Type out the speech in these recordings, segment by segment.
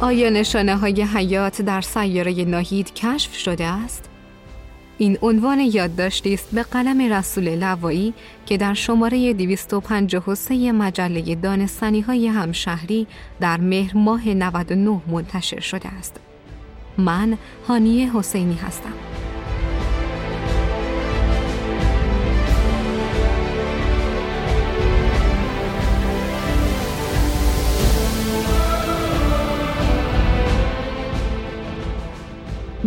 آیا نشانه های حیات در سیاره ناهید کشف شده است؟ این عنوان یادداشتی است به قلم رسول لوایی که در شماره 253 مجله دانستانی های همشهری در مهر ماه 99 منتشر شده است. من هانیه حسینی هستم.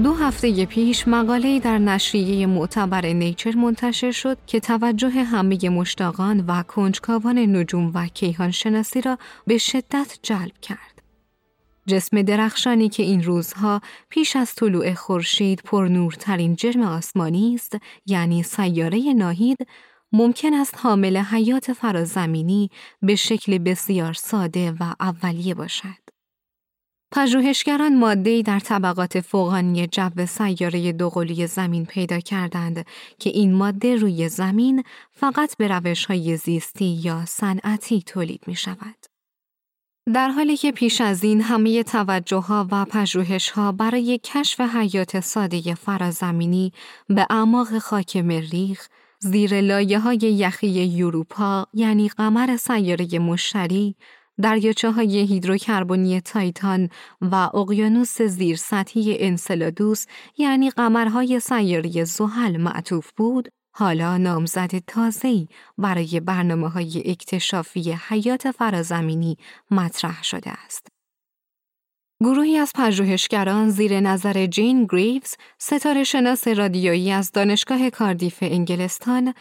دو هفته پیش مقاله در نشریه معتبر نیچر منتشر شد که توجه همه مشتاقان و کنجکاوان نجوم و کیهان شناسی را به شدت جلب کرد. جسم درخشانی که این روزها پیش از طلوع خورشید پرنورترین جرم آسمانی است یعنی سیاره ناهید ممکن است حامل حیات فرازمینی به شکل بسیار ساده و اولیه باشد. پژوهشگران ماده‌ای در طبقات فوقانی جو سیاره دوقلوی زمین پیدا کردند که این ماده روی زمین فقط به روش‌های زیستی یا صنعتی تولید می شود. در حالی که پیش از این همه توجه ها و پژوهش ها برای کشف حیات ساده فرازمینی به اعماق خاک مریخ زیر لایه های یخی یوروپا یعنی قمر سیاره مشتری دریاچه های هیدروکربنی تایتان و اقیانوس زیر سطحی انسلادوس یعنی قمرهای سیاره زحل معطوف بود، حالا نامزد تازه‌ای برای برنامه های اکتشافی حیات فرازمینی مطرح شده است. گروهی از پژوهشگران زیر نظر جین گریوز، ستاره شناس رادیویی از دانشگاه کاردیف انگلستان،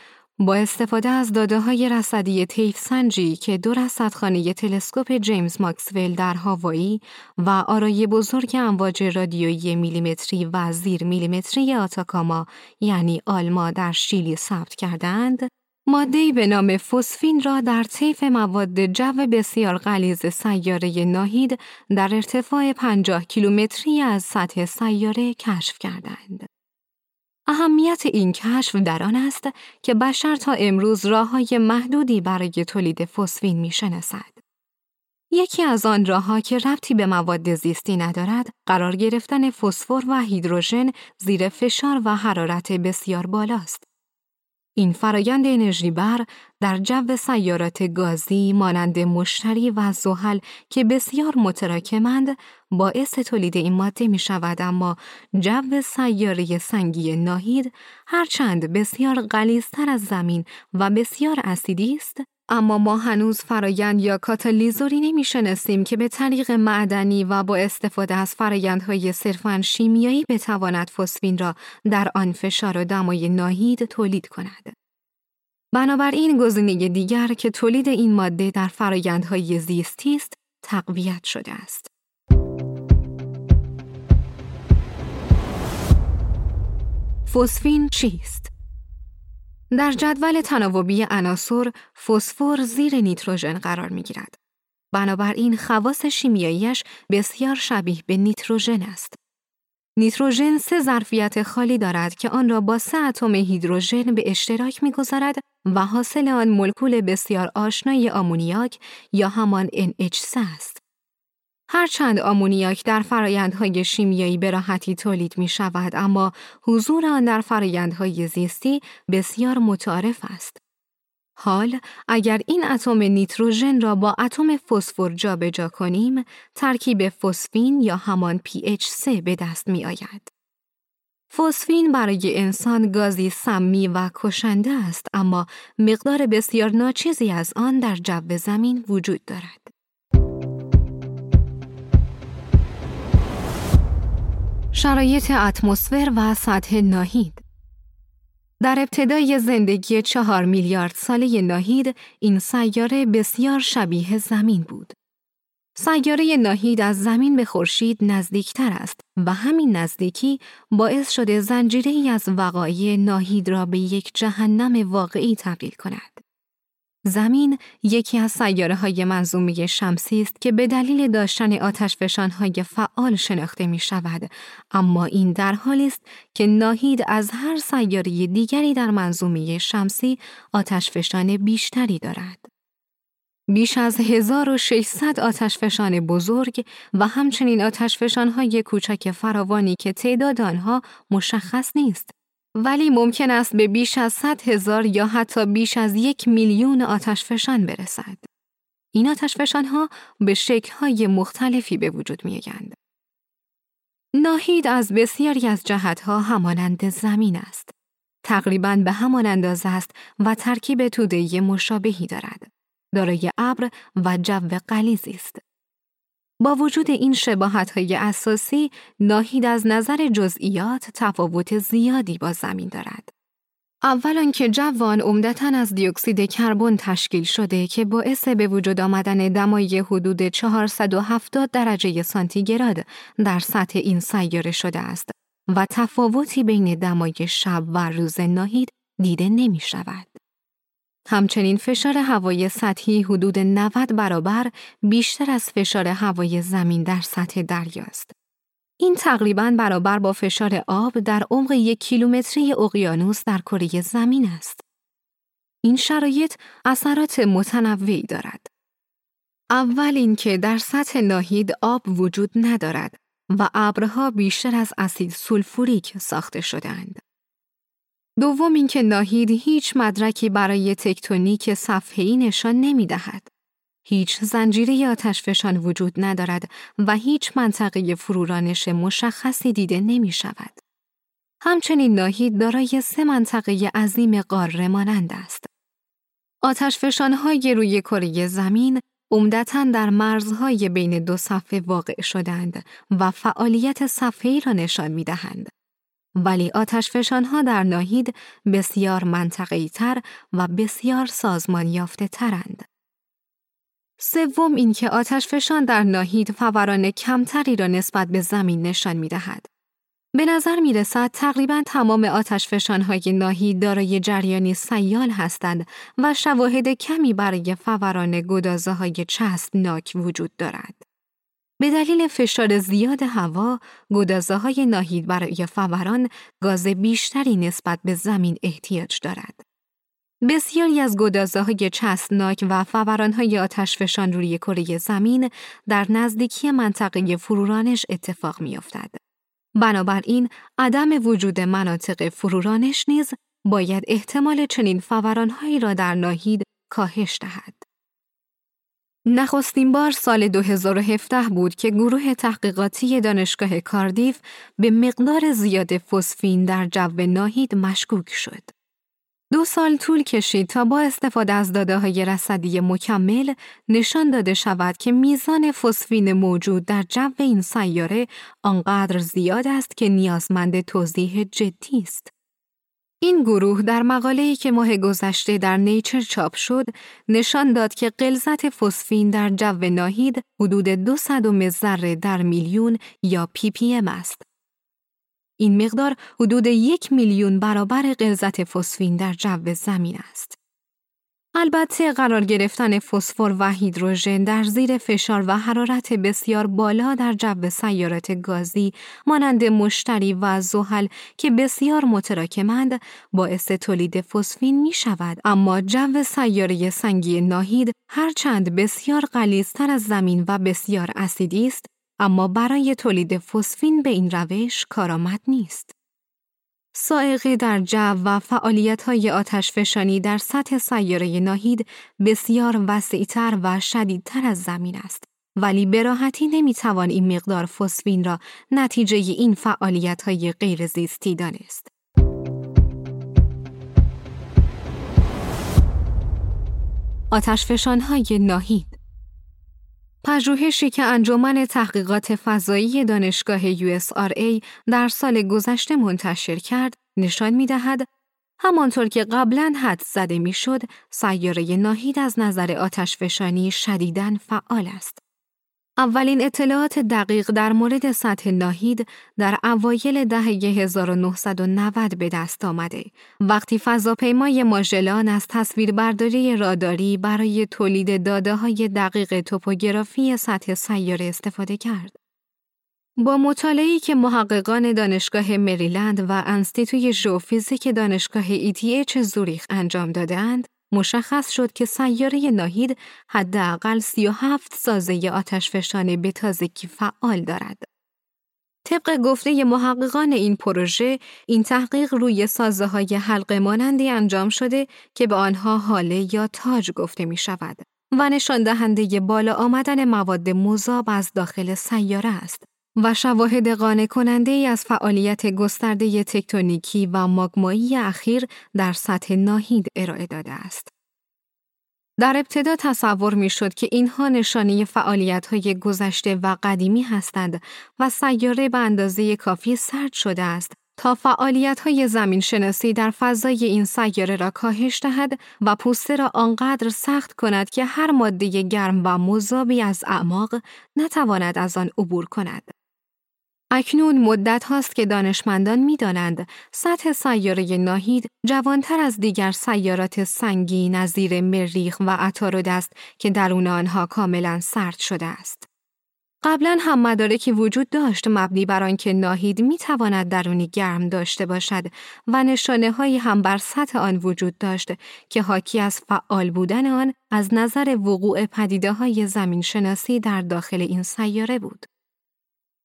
با استفاده از داده های رصدی تیف سنجی که دور از صدخانه تلسکوپ جیمز ماکسول در هاوایی و آرای بزرگ امواج رادیویی میلیمتری و زیر میلیمتری آتاکاما یعنی آلما در شیلی ثبت کردند، ماده‌ای به نام فسفین را در طیف مواد جو بسیار غلیظ سیاره ناهید در ارتفاع 50 کیلومتری از سطح سیاره کشف کردند. اهمیت این کشف در آن است که بشر تا امروز راه های محدودی برای تولید فسفین می. یکی از آن راهها که ربطی به مواد زیستی ندارد، قرار گرفتن فسفر و هیدروژن زیر فشار و حرارت بسیار بالاست. این فرایند انرژی بر در جو سیارات گازی مانند مشتری و زحل که بسیار متراکمند باعث تولید این ماده می شود اما جو سیاره سنگی ناهید هرچند بسیار غلیظتر از زمین و بسیار اسیدی است. اما ما هنوز فرایند یا کاتالیزوری نمی‌شناسیم که به طریق معدنی و با استفاده از فرایندهای صرفاً شیمیایی بتواند فسفین را در آن فشار و دمای ناهید تولید کند. بنابراین گزینه دیگر که تولید این ماده در فرایندهای زیستی است، تقویت شده است. فسفین چیست؟ در جدول تناوبی عناصر فسفر زیر نیتروژن قرار می گیرد. بنابراین خواص شیمیاییش بسیار شبیه به نیتروژن است. نیتروژن سه ظرفیت خالی دارد که آن را با سه اتم هیدروژن به اشتراک می‌گذارد و حاصل آن مولکول بسیار آشنای آمونیاک یا همان NH3 است. هرچند آمونیاک در فرایندهای شیمیایی به راحتی تولید می شود اما حضور آن در فرایندهای زیستی بسیار متعارف است. حال اگر این اتم نیتروژن را با اتم فسفر جابجا کنیم ترکیب فسفین یا همان PH3 به دست می آید. فسفین برای انسان گازی سمی و کشنده است اما مقدار بسیار ناچیزی از آن در جو زمین وجود دارد. شرایط اتمسفر و سطح ناهید در ابتدای زندگی چهار میلیارد ساله ناهید این سیاره بسیار شبیه زمین بود. سیاره ناهید از زمین به خورشید نزدیکتر است و همین نزدیکی باعث شده زنجیره از وقایع ناهید را به یک جهنم واقعی تبدیل کند. زمین یکی از سیاره های منظومه شمسی است که به دلیل داشتن آتشفشان های فعال شناخته می شود اما این در حالی است که ناهید از هر سیاره دیگری در منظومه شمسی آتشفشان بیشتری دارد. بیش از 1600 آتشفشان بزرگ و همچنین آتشفشانهای کوچک فراوانی که تعداد آنها مشخص نیست. ولی ممکن است به بیش از 100 هزار یا حتی بیش از یک میلیون آتشفشان برسد. این آتشفشانها به شکلهای مختلفی به وجود می آیند. ناهید از بسیاری از جهتها همانند زمین است. تقریبا به همان اندازه است و ترکیب توده مشابهی دارد. دارای ابر و جو قلیزی است. با وجود این شباهت های اساسی، ناهید از نظر جزئیات تفاوت زیادی با زمین دارد. اول که جوان عمدتا از دیوکسید کربن تشکیل شده که باعث به وجود آمدن دمای حدود 470 درجه سانتیگراد در سطح این سیاره شده است و تفاوتی بین دمای شب و روز ناهید دیده نمی شود. همچنین فشار هوای سطحی حدود 90 برابر بیشتر از فشار هوای زمین در سطح دریاست. این تقریبا برابر با فشار آب در عمق یک کیلومتری اقیانوس در کره زمین است. این شرایط اثرات متنوعی دارد. اول اینکه در سطح ناهید آب وجود ندارد و ابرها بیشتر از اسید سولفوریک ساخته شدهاند. دوم اینکه ناهید هیچ مدرکی برای تکتونیک صفحه‌ای نشان نمی دهد. هیچ زنجیره آتشفشان وجود ندارد و هیچ منطقه فرورانش مشخصی دیده نمی شود. همچنین ناهید دارای سه منطقه عظیم قاره مانند است. آتشفشانهای روی کره زمین عمدتا در مرزهای بین دو صفحه واقع شدند و فعالیت صفحه‌ای را نشان می دهند. ولی آتشفشان ها در ناهید بسیار منطقی تر و بسیار سازمان یافته ترند. سوم اینکه آتشفشان در ناهید فوران کمتری را نسبت به زمین نشان می دهد. به نظر می رسد تقریبا تمام آتشفشان های ناهید دارای جریانی سیال هستند و شواهد کمی برای فوران گدازه های چسبناک وجود دارد. به دلیل فشار زیاد هوا، گدازه های ناهید برای فوران گاز بیشتری نسبت به زمین احتیاج دارد. بسیاری از گدازه های چسبناک و فوران های آتشفشان روی کره زمین در نزدیکی منطقه فرورانش اتفاق می افتد. بنابراین عدم وجود مناطق فرورانش نیز باید احتمال چنین فورانهایی را در ناهید کاهش دهد. نخستین بار سال 2017 بود که گروه تحقیقاتی دانشگاه کاردیف به مقدار زیاد فسفین در جو ناهید مشکوک شد. دو سال طول کشید تا با استفاده از داده های رصدی مکمل نشان داده شود که میزان فسفین موجود در جو این سیاره آنقدر زیاد است که نیازمند توضیح جدی است. این گروه در مقاله‌ای که ماه گذشته در Nature چاپ شد نشان داد که غلظت فسفین در جو ناهید حدود دو صدم ذره در میلیون یا ppm است. این مقدار حدود یک میلیون برابر غلظت فسفین در جو زمین است. البته قرار گرفتن فسفر و هیدروژن در زیر فشار و حرارت بسیار بالا در جو سیارات گازی مانند مشتری و زحل که بسیار متراکمند باعث تولید فسفین می شود اما جو سیاره سنگی ناهید هرچند بسیار غلیظتر از زمین و بسیار اسیدی است اما برای تولید فسفین به این روش کارآمد نیست. سائقه در جو و فعالیت های آتش فشانی در سطح سیاره ناهید بسیار وسیعتر و شدیدتر از زمین است. ولی به راحتی نمی‌توان این مقدار فسفین را نتیجه این فعالیت های غیر زیستی دانست. آتشفشان های ناهید پژوهشی که انجمن تحقیقات فضایی دانشگاه USRA در سال گذشته منتشر کرد، نشان می دهد همانطور که قبلا حد زده می‌شد، سیاره ناهید از نظر آتشفشانی شدیداً فعال است. اولین اطلاعات دقیق در مورد سطح ناهید در اوایل دهه 1990 به دست آمده وقتی فضاپیمای ماژلان از تصویربرداری راداری برای تولید داده های دقیق توپوگرافی سطح سیاره استفاده کرد. با مطالعه‌ای که محققان دانشگاه مریلند و انستیتوی ژئوفیزیک دانشگاه ETH زوریخ انجام دادند، مشخص شد که سیاره ناهید حداقل 37 سازه آتشفشان به تازگی فعال دارد. طبق گفته محققان این پروژه، این تحقیق روی سازه های حلقه مانندی انجام شده که به آنها حاله یا تاج گفته می شود و نشان دهنده بالا آمدن مواد مذاب از داخل سیاره است و شواهد قانع کننده ای از فعالیت گسترده تکتونیکی و ماگمایی اخیر در سطح ناهید ارائه داده است. در ابتدا تصور می شد که اینها نشانه فعالیت های گذشته و قدیمی هستند و سیاره به اندازه کافی سرد شده است تا فعالیت های زمین شناسی در فضای این سیاره را کاهش دهد و پوسته را آنقدر سخت کند که هر ماده گرم و مذابی از اعماق نتواند از آن عبور کند. اکنون مدت هاست که دانشمندان می دانند سطح سیاره ناهید جوانتر از دیگر سیارات سنگی نظیر مریخ و عطارد است که درون آنها کاملا سرد شده است. قبلا هم مدارکی وجود داشت مبنی بر آنکه ناهید می تواند درونی گرم داشته باشد و نشانه هایی هم بر سطح آن وجود داشت که حاکی از فعال بودن آن از نظر وقوع پدیده های زمین شناسی در داخل این سیاره بود.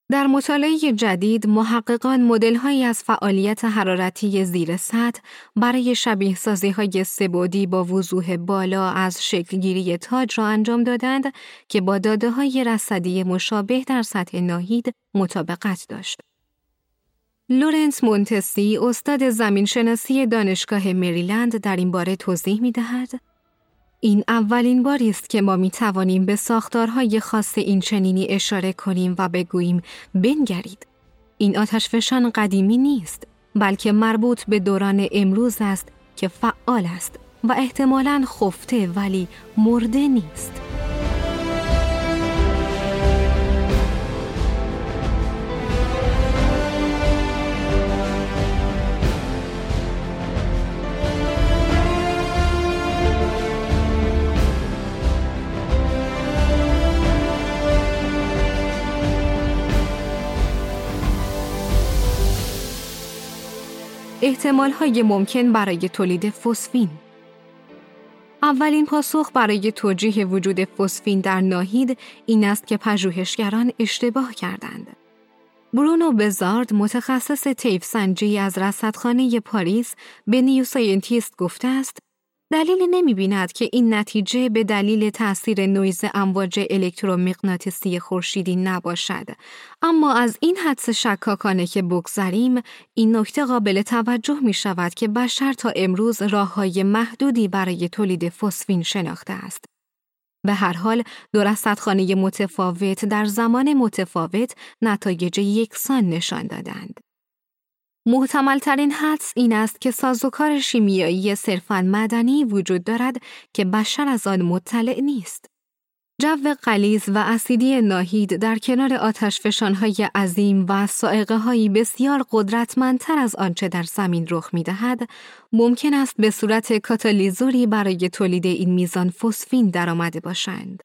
در مطالعه جدید محققان مدل‌هایی از فعالیت حرارتی زیر سطح برای شبیه سازی های سه‌بعدی با وضوح بالا از شکلگیری تاج را انجام دادند که با داده های رصدی مشابه در سطح ناهید مطابقت داشت. لورنس مونتسی استاد زمینشناسی دانشگاه مریلند در این باره توضیح می دهد این اولین باری است که ما می توانیم به ساختارهای خاص این چنینی اشاره کنیم و بگوییم بنگرید. این آتشفشان قدیمی نیست بلکه مربوط به دوران امروز است که فعال است و احتمالاً خفته ولی مرده نیست. احتمال های ممکن برای تولید فسفین اولین پاسخ برای توجیه وجود فسفین در ناهید این است که پژوهشگران اشتباه کردند. برونو بزارد متخصص طیف سنجی از رصدخانه پاریس به New Scientist گفته است دلیلی نمی بیند که این نتیجه به دلیل تأثیر نویز امواج الکترومغناطیسی خورشیدی نباشد. اما از این حدس شکاکانه که بگذریم این نکته قابل توجه می شود که بشر تا امروز راه های محدودی برای تولید فسفین شناخته است. به هر حال دو متفاوت در زمان متفاوت نتایج یکسان نشان دادند. محتمل ترین حدس این است که سازوکار شیمیایی صرفاً مدنی وجود دارد که بشر از آن مطلع نیست. جو قلیز و اسیدی ناهید در کنار آتش فشانهای عظیم و سائقه هایی بسیار قدرتمندتر از آنچه در زمین رخ می دهد، ممکن است به صورت کاتالیزوری برای تولید این میزان فسفین درآمده باشند.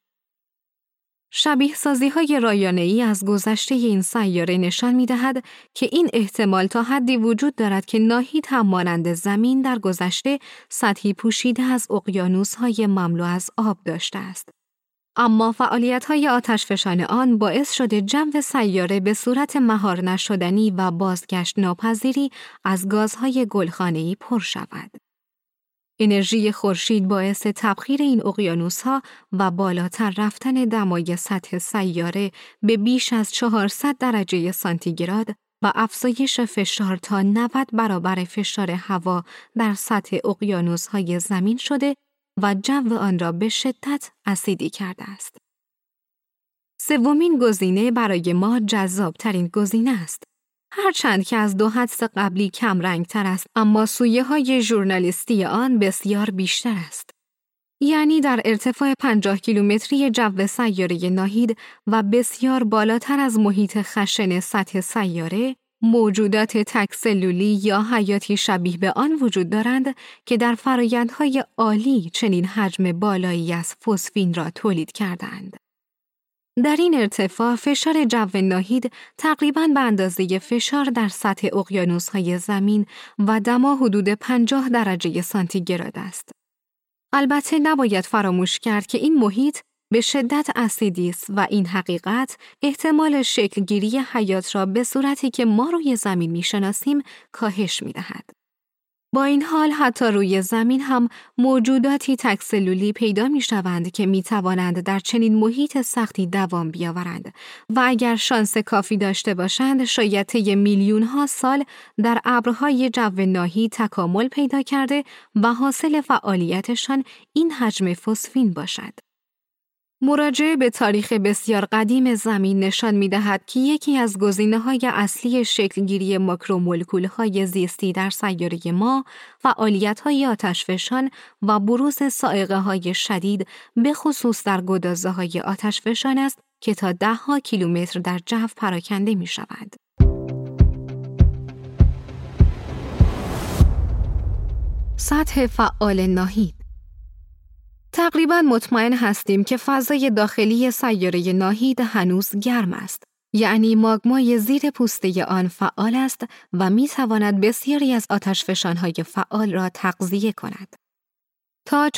شبیه سازی های رایانه ای از گذشته این سیاره نشان می دهد که این احتمال تا حدی وجود دارد که ناهید هم مانند زمین در گذشته سطحی پوشیده از اقیانوس های مملو از آب داشته است. اما فعالیت های آتشفشان آن باعث شده جو سیاره به صورت مهار نشدنی و بازگشت ناپذیری از گازهای گلخانه‌ای پر شود. انرژی خورشید باعث تبخیر این ها و بالاتر رفتن دمای سطح سیاره به بیش از 400 درجه سانتیگراد و افزایش فشار تا 90 برابر فشار هوا در سطح های زمین شده و جو آن را به شدت اسیدی کرده است. سومین گزینه برای ما جذاب ترین گزینه است. هرچند که از دو حدس قبلی کم رنگ تر است اما سویه های ژورنالیستی آن بسیار بیشتر است. یعنی در ارتفاع 50 کیلومتری جو سیاره ناهید و بسیار بالاتر از محیط خشن سطح سیاره موجودات تکسلولی یا حیاتی شبیه به آن وجود دارند که در فرایندهای عالی چنین حجم بالایی از فسفین را تولید کردند. در این ارتفاع فشار جو ناهید تقریباً به اندازه فشار در سطح اقیانوس‌های زمین و دما حدود 50 درجه سانتیگراد است. البته نباید فراموش کرد که این محیط به شدت اسیدی است و این حقیقت احتمال شکلگیری حیات را به صورتی که ما روی زمین می‌شناسیم کاهش می‌دهد. با این حال حتی روی زمین هم موجوداتی تکسلولی پیدا می شوند که می توانند در چنین محیط سختی دوام بیاورند و اگر شانس کافی داشته باشند شاید طی میلیون ها سال در ابرهای جو ناهی تکامل پیدا کرده و حاصل فعالیتشان این حجم فسفین باشد. مراجعه به تاریخ بسیار قدیم زمین نشان می دهد که یکی از گزینه های اصلی شکلگیری ماکرومولکول های زیستی در سیاره ما فعالیت های آتشفشان و بروز سائقه های شدید به خصوص در گدازه های آتشفشان است که تا ده ها کیلومتر در جو پراکنده می شود. سطح فعال ناهید تقریبا مطمئن هستیم که فضای داخلی سیاره ناهید هنوز گرم است. یعنی ماگمای زیر پوسته آن فعال است و می تواند بسیاری از آتشفشانهای فعال را تغذیه کند.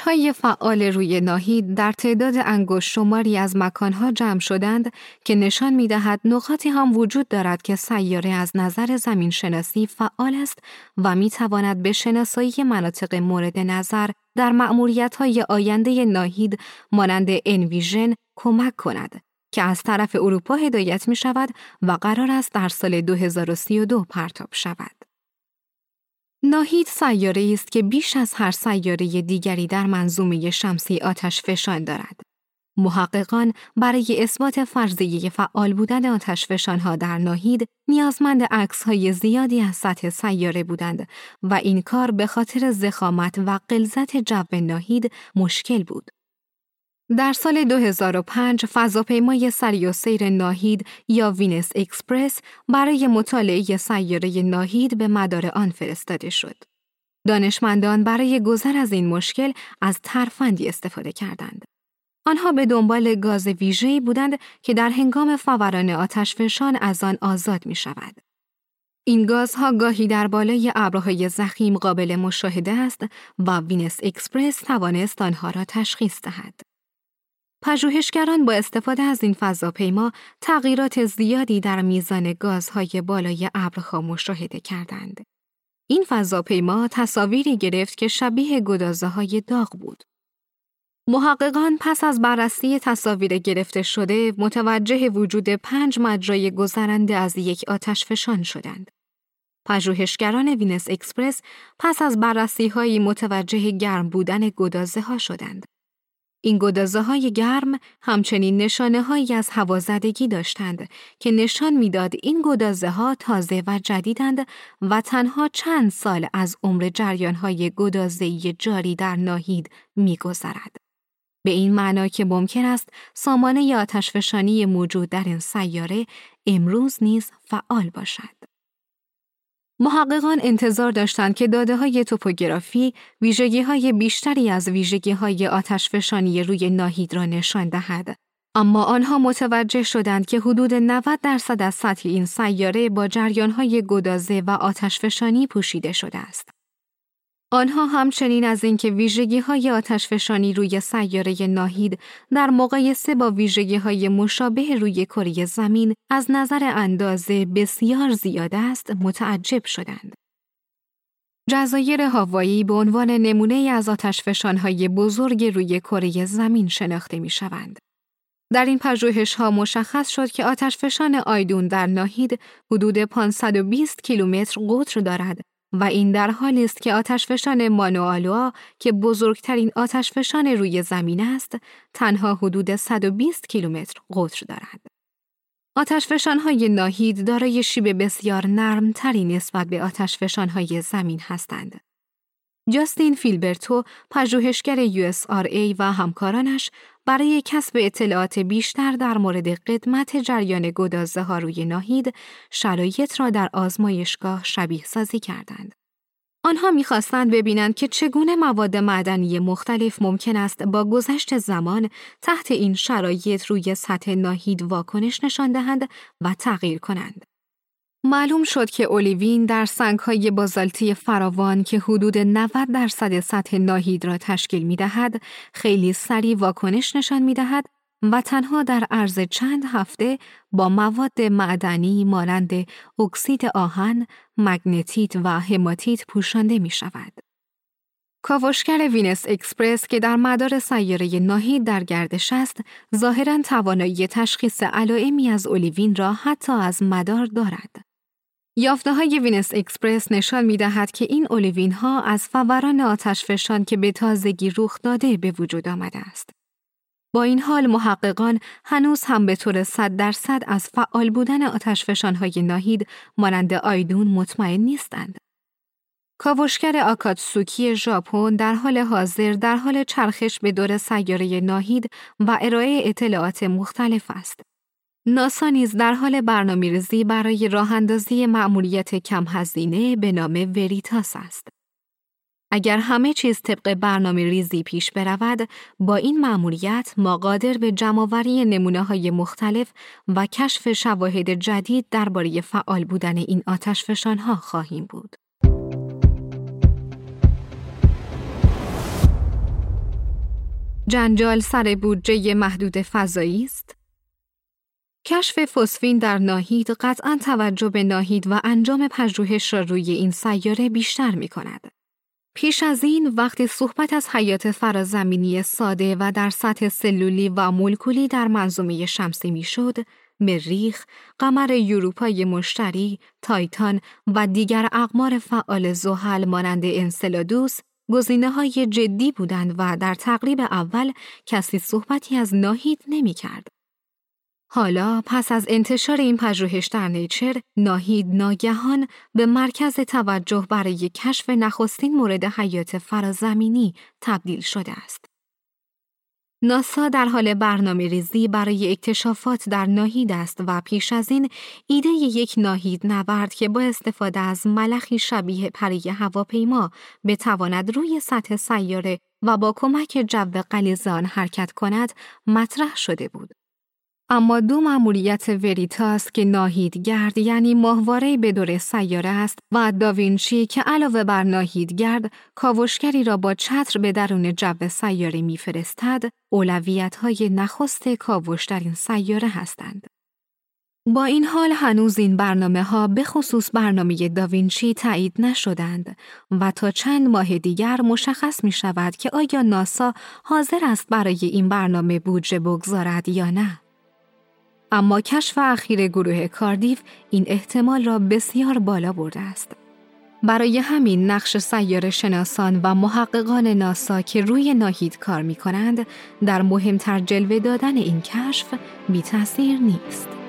های فعال روی ناهید در تعداد انگشت شماری از مکانها جمع شدند که نشان می دهد نقاطی هم وجود دارد که سیاره از نظر زمین شناسی فعال است و می تواند به شناسایی مناطق مورد نظر در معمولیت های آینده ناهید مانند انویژن کمک کند که از طرف اروپا هدایت می شود و قرار است در سال 2032 پرتاب شود. ناهید سیاره است که بیش از هر سیاره دیگری در منظومه شمسی آتش فشان دارد. محققان برای اثبات فرضیه فعال بودن آتش ها در ناهید نیازمند عکس های زیادی از سطح سیاره بودند و این کار به خاطر ضخامت و غلظت جو ناهید مشکل بود. در سال 2005 فضاپیمای سریع‌السیر ناهید یا Venus Express برای مطالعه سیاره ناهید به مدار آن فرستاده شد. دانشمندان برای گذر از این مشکل از ترفندی استفاده کردند. آنها به دنبال گاز ویژه‌ای بودند که در هنگام فوران آتشفشان از آن آزاد می شود. این گازها گاهی در بالای ابرهای ضخیم قابل مشاهده است و Venus Express توانست آنها را تشخیص دهد. پژوهشگران با استفاده از این فضاپیما تغییرات زیادی در میزان گازهای بالای ابرها مشاهده کردند. این فضاپیما تصاویری گرفت که شبیه گدازه های داغ بود. محققان پس از بررسی تصاویر گرفته شده متوجه وجود پنج مجرای گذرنده از یک آتش فشان شدند. پژوهشگران Venus Express پس از بررسی های متوجه گرم بودن گدازه ها شدند. این گدازه های گرم همچنین نشانه هایی از هوازدگی داشتند که نشان می‌داد این گدازه ها تازه و جدیدند و تنها چند سال از عمر جریان های گدازه جاری در ناهید میگذرد. به این معنا که ممکن است سامانه آتشفشانی موجود در این سیاره امروز نیز فعال باشد. محققان انتظار داشتند که داده های توپوگرافی ویژگی های بیشتری از ویژگی های آتشفشانی روی ناهید را نشان دهد. اما آنها متوجه شدند که حدود 90 درصد از سطح این سیاره با جریان های گدازه و آتشفشانی پوشیده شده است. آنها همچنین از اینکه ویژگی های آتشفشانی روی سیاره ناهید در مقایسه با ویژگی های مشابه روی کره زمین از نظر اندازه بسیار زیاد است متعجب شدند. جزایر هاوایی به عنوان نمونه از های بزرگ روی کره زمین شناخته می شوند. در این پژوهش ها مشخص شد که آتشفشان آیدون در ناهید حدود 520 کیلومتر قطر دارد و این در حالی است که آتشفشان مانوآلوا که بزرگترین آتشفشان روی زمین است تنها حدود 120 کیلومتر قطر دارد. آتشفشان های ناهید دارای شیب بسیار نرمتری نسبت به آتشفشان های زمین هستند. جاستین فیلبرتو پژوهشگر USRA و همکارانش برای کسب اطلاعات بیشتر در مورد قدمت جریان گدازه ها روی ناهید شرایط را در آزمایشگاه شبیه سازی کردند. آنها می‌خواستند ببینند که چگونه مواد معدنی مختلف ممکن است با گذشت زمان تحت این شرایط روی سطح ناهید واکنش نشان دهند و تغییر کنند. معلوم شد که اولیوین در سنگهای بازالتی فراوان که حدود 90 درصد سطح ناهید را تشکیل می دهد، خیلی سریع واکنش نشان می دهد و تنها در عرض چند هفته با مواد معدنی مانند اکسید آهن، مگنتیت و هماتیت پوشانده می شود. کاوشگر وینس اکسپرس که در مدار سیاره ناهید در گردش است، ظاهرا توانایی تشخیص علائمی از اولیوین را حتی از مدار دارد. یافته های وینس اکسپرس نشان می دهد که این اولیوین ها از فوران آتش فشان که به تازگی رخ داده به وجود آمده است. با این حال محققان هنوز هم به طور صد درصد از فعال بودن آتش فشان های ناهید مانند آیدون مطمئن نیستند. کاوشگر آکاتسوکی ژاپن در حال حاضر در حال چرخش به دور سیاره ناهید و ارائه اطلاعات مختلف است. ناسا نیز در حال برنامه ریزی برای راه اندازی مأموریت کم هزینه به نام وریتاس است. اگر همه چیز طبق برنامه ریزی پیش برود، با این مأموریت ما قادر به جمعآوری نمونه های مختلف و کشف شواهد جدید درباره فعال بودن این آتش ها خواهیم بود. جنجال سر بودجه محدود فضایی است؟ کشف فسفین در ناهید قطعا توجه به ناهید و انجام پژوهش را روی این سیاره بیشتر می کند. پیش از این وقتی صحبت از حیات فرازمینی ساده و در سطح سلولی و مولکولی در منظومه شمسی می‌شد، مریخ، قمر یوروپای مشتری، تایتان و دیگر اقمار فعال زحل مانند انسلادوس گزینه های جدی بودند و در تقریب اول کسی صحبتی از ناهید نمی کرد. حالا پس از انتشار این پژوهش در نیچر، ناهید ناگهان به مرکز توجه برای کشف نخستین مورد حیات فرازمینی تبدیل شده است. ناسا در حال برنامه ریزی برای اکتشافات در ناهید است و پیش از این ایده یک ناهید نبرد که با استفاده از ملخی شبیه پری هواپیما بتواند روی سطح سیاره و با کمک جو قلیزان حرکت کند مطرح شده بود. اما دو مأموریت وریتاس که ناهیدگرد یعنی ماهواره به دور سیاره است و داوینچی که علاوه بر ناهیدگرد کاوشگری را با چتر به درون جو سیاره میفرستد اولویت های نخست کاوش در این سیاره هستند. با این حال هنوز این برنامه ها به خصوص برنامه داوینچی تایید نشدند و تا چند ماه دیگر مشخص می شود که آیا ناسا حاضر است برای این برنامه بودجه بگذارد یا نه. اما کشف اخیر گروه کاردیف این احتمال را بسیار بالا برده است. برای همین نقش سیار شناسان و محققان ناسا که روی ناهید کار می کنند در مهمتر جلوه دادن این کشف بی تاثیر نیست.